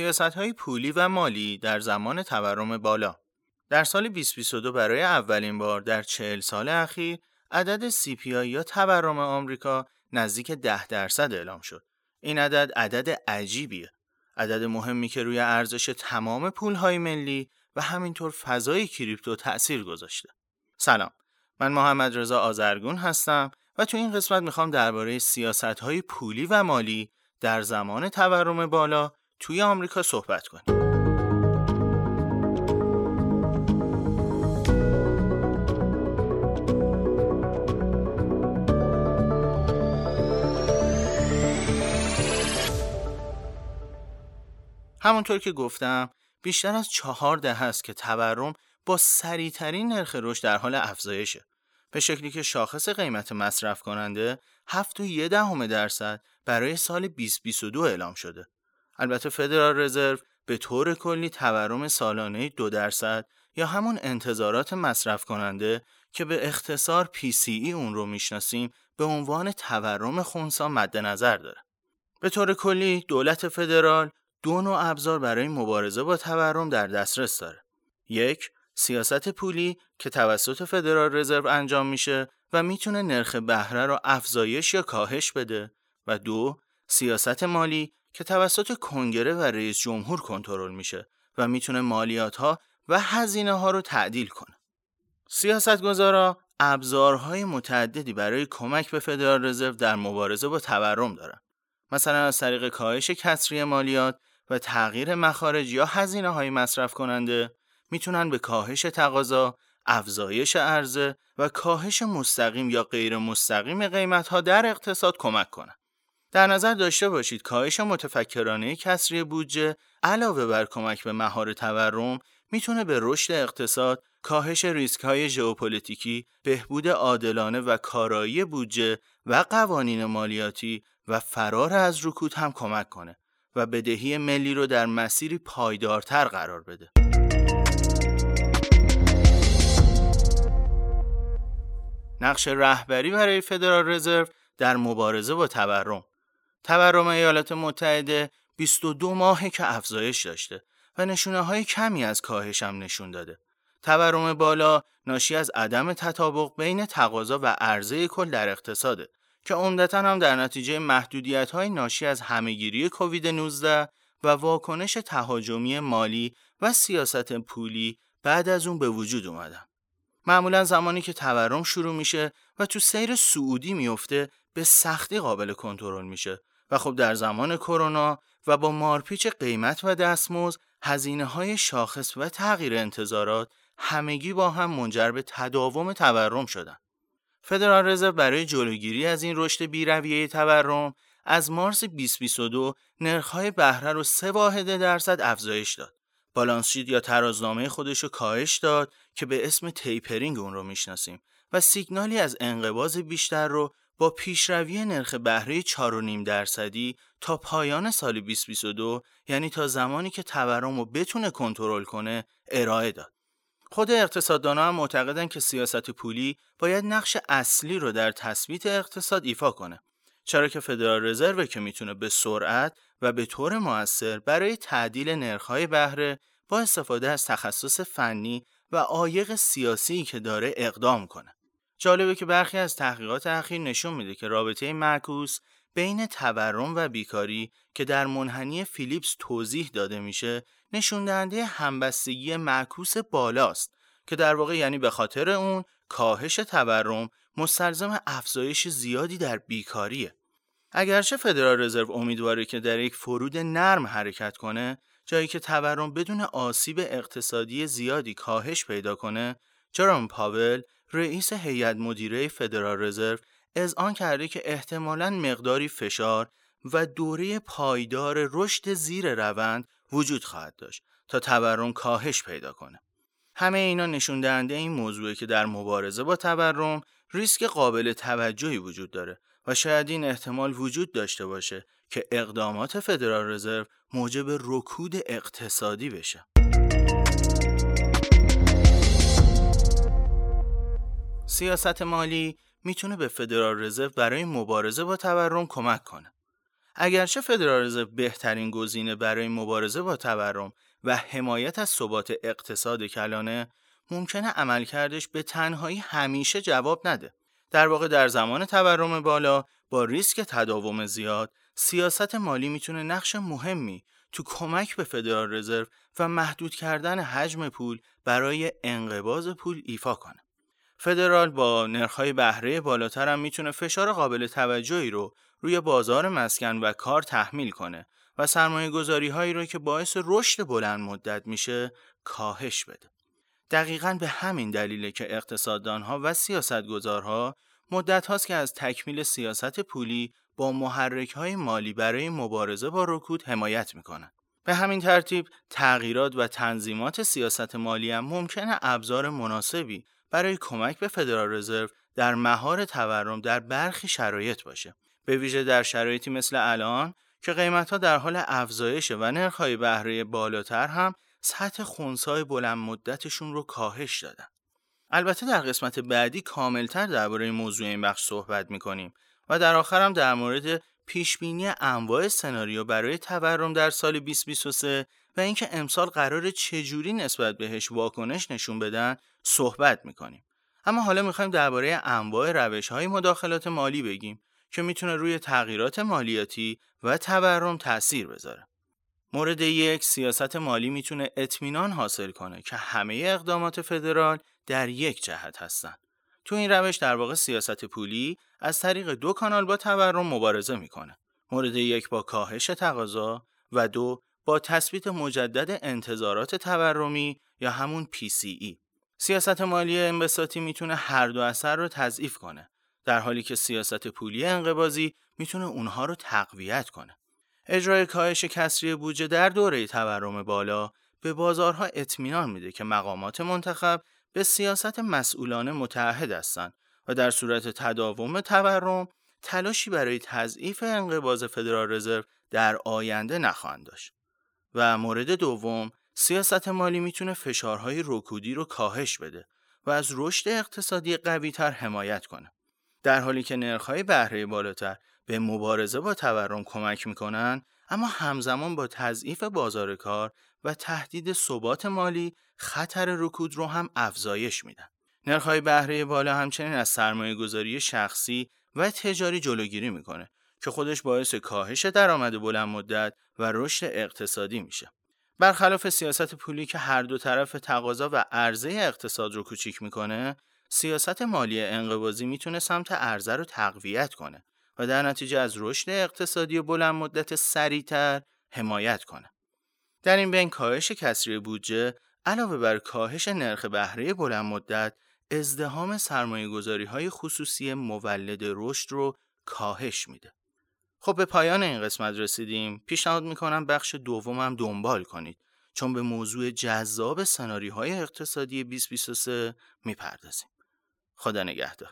سیاست های پولی و مالی در زمان تورم بالا در سال 2022 برای اولین بار در 40 سال اخیر عدد CPI یا تورم آمریکا نزدیک 10 درصد اعلام شد. این عدد عدد عجیبیه. عدد مهمی که روی ارزش تمام پولهای ملی و همینطور فضای کریپتو تأثیر گذاشته. سلام. من محمد رضا آزرگون هستم و تو این قسمت می‌خوام درباره سیاست های پولی و مالی در زمان تورم بالا توی آمریکا صحبت کنیم. همونطور که گفتم بیشتر از چهار دهه است که تورم با سریعترین نرخ رشد در حال افزایشه به شکلی که شاخص قیمت مصرف کننده 7 و یه دهم درصد برای سال 2022 اعلام شده. البته فدرال رزرو به طور کلی تورم سالانه دو درصد یا همون انتظارات مصرف کننده که به اختصار PCE اون رو می‌شناسیم به عنوان تورم خونسا مد نظر داره. به طور کلی دولت فدرال دو نوع ابزار برای مبارزه با تورم در دسترس داره. یک، سیاست پولی که توسط فدرال رزرو انجام میشه و می‌تونه نرخ بهره رو افزایش یا کاهش بده و دو، سیاست مالی که توسط کنگره و رئیس جمهور کنترل میشه و می‌تونه مالیات ها و هزینه ها رو تعدیل کنه. سیاستگزارا ابزارهای متعددی برای کمک به فدرال رزرو در مبارزه با تورم دارن. مثلا از طریق کاهش کسری مالیات و تغییر مخارج یا هزینه های مصرف کننده می‌تونن به کاهش تقاضا، افزایش عرضه و کاهش مستقیم یا غیر مستقیم قیمت ها در اقتصاد کمک کنند. در نظر داشته باشید کاهش متفکرانه کسری بودجه علاوه بر کمک به مهار تورم می‌تونه به رشد اقتصاد، کاهش ریسک های ژئوپلیتیکی، بهبود عادلانه و کارایی بودجه و قوانین مالیاتی و فرار از رکود هم کمک کنه و بدهی ملی رو در مسیری پایدارتر قرار بده. نقش رهبری برای فدرال رزرو در مبارزه با تورم تورم ایالات متحده 22 ماهه که افزایش داشته و نشونه های کمی از کاهش هم نشون داده. تورم بالا ناشی از عدم تطابق بین تقاضا و عرضه کل در اقتصاده که عمدتا هم در نتیجه محدودیت های ناشی از همهگیری کووید 19 و واکنش تهاجمی مالی و سیاست پولی بعد از اون به وجود اومدن. معمولا زمانی که تورم شروع میشه و تو سیر سعودی میفته به سختی قابل کنترل میشه و خب در زمان کرونا و با مارپیچ قیمت و دستمزد هزینه های شاخص و تغییر انتظارات همگی با هم منجر به تداوم تورم شدن. فدرال رزرو برای جلوگیری از این رشد بیرویه تورم از مارس 2022 نرخ‌های بهره رو 3 واحد درصد افزایش داد. بالانس یا ترازنامه خودش رو کاهش داد که به اسم تیپرینگ اون رو می‌شناسیم و سیگنالی از انقباض بیشتر رو با پیشروی نرخ بهره 4.5 درصدی تا پایان سال 2022 یعنی تا زمانی که تورم رو بتونه کنترل کنه ارائه داد. خود اقتصاددانها هم معتقدن که سیاست پولی باید نقش اصلی رو در تثبیت اقتصاد ایفا کنه. چرا که فدرال رزرو که می‌تونه به سرعت و به طور موثر برای تعدیل نرخ‌های بهره با استفاده از تخصص فنی و عایق سیاسی که داره اقدام کنه. جالبه که برخی از تحقیقات اخیر نشون میده که رابطه معکوس بین تورم و بیکاری که در منحنی فیلیپس توضیح داده میشه نشون دهنده همبستگی معکوس بالاست که در واقع یعنی به خاطر اون کاهش تورم مستلزم افزایش زیادی در بیکاریه. اگرچه فدرال رزرو امیدواره که در یک فرود نرم حرکت کنه جایی که تورم بدون آسیب اقتصادی زیادی کاهش پیدا کنه جرام پاول رئیس هیئت مدیره فدرال رزرو آن کرده که احتمالاً مقداری فشار و دوره پایدار رشد زیر روند وجود خواهد داشت تا تورم کاهش پیدا کنه. همه اینا نشون دهنده این موضوعه که در مبارزه با تورم ریسک قابل توجهی وجود داره و شاید این احتمال وجود داشته باشه که اقدامات فدرال رزرو موجب رکود اقتصادی بشه. سیاست مالی می‌تونه به فدرال رزرو برای مبارزه با تورم کمک کنه. اگرچه فدرال بهترین گزینه برای مبارزه با تورم و حمایت از ثبات اقتصاد کلانه ممکنه عملکردش به تنهایی همیشه جواب نده. در واقع در زمان تورم بالا با ریسک تداوم زیاد سیاست مالی می‌تونه نقش مهمی تو کمک به فدرال رزرو و محدود کردن حجم پول برای انقباض پول ایفا کنه. فدرال با نرخ‌های بهره بالاتر هم می‌تونه فشار قابل توجهی رو روی بازار مسکن و کار تحمیل کنه و سرمایه گذاری هایی رو که باعث رشد بلند مدت میشه کاهش بده. دقیقا به همین دلیله که اقتصاددانها و سیاستگزارها مدت هاست که از تکمیل سیاست پولی با محرک های مالی برای مبارزه با رکود حمایت می‌کنن. به همین ترتیب تغییرات و تنظیمات سیاست مالی هم ممکنه ابزار مناسبی برای کمک به فدرال رزرو در مهار تورم در برخی شرایط باشه. به ویژه در شرایطی مثل الان که قیمتها در حال افزایش و نرخ‌های بهره بالاتر هم سطح خونسای بلند مدتشون رو کاهش دادن. البته در قسمت بعدی کاملتر درباره موضوع این بخش صحبت می‌کنیم و در آخر هم در مورد پیشبینی انواع سناریو برای تورم در سال 2023 و اینکه امسال قرار چجوری نسبت بهش واکنش نشون بدن صحبت می‌کنیم. اما حالا می‌خوایم درباره انواع روش های مداخلات مالی بگیم که می‌تونه روی تغییرات مالیاتی و تورم تاثیر بذاره. مورد یک سیاست مالی می‌تونه اطمینان حاصل کنه که همه اقدامات فدرال در یک جهت هستن. تو این روش در واقع سیاست پولی از طریق دو کانال با تورم مبارزه می‌کنه. مورد یک با کاهش تقاضا و دو با تثبیت مجدد انتظارات تورمی یا همون PCE. سیاست مالی انبساطی می‌تونه هر دو اثر رو تضعیف کنه در حالی که سیاست پولی انقبازی می‌تونه اونها رو تقویت کنه. اجرای کاهش کسری بودجه در دوره تورم بالا به بازارها اطمینان میده که مقامات منتخب به سیاست مسئولانه متحد هستند و در صورت تداوم تورم تلاشی برای تضعیف انقباض فدرال رزرو در آینده نخواهند داشت. و مورد دوم سیاست مالی می‌تونه فشارهای رکودی رو کاهش بده و از رشد اقتصادی قویتر حمایت کنه. در حالی که نرخ‌های بهره بالاتر به مبارزه با تورم کمک می‌کنن اما همزمان با تضعیف بازار کار و تهدید ثبات مالی خطر رکود رو هم افزایش میدن. نرخ‌های بهره بالا همچنین از سرمایه گذاری شخصی و تجاری جلوگیری می‌کنه که خودش باعث کاهش درآمد بلند مدت و رشد اقتصادی میشه. برخلاف سیاست پولی که هر دو طرف تقاضا و عرضه اقتصاد رو کوچیک می‌کنه، سیاست مالی انقباضی می‌تونه سمت عرضه رو تقویت کنه و در نتیجه از رشد اقتصادی بلند مدت سریعتر حمایت کنه. در این بین کاهش کسری بودجه علاوه بر کاهش نرخ بهره بلند مدت ازدهام سرمایه گذاری های خصوصی مولد رشد رو کاهش میده. خب به پایان این قسمت رسیدیم. پیشنهاد می‌کنم بخش دومم دنبال کنید چون به موضوع جذاب سناریوهای اقتصادی 2023 می‌پردازیم. خدا نگهدار.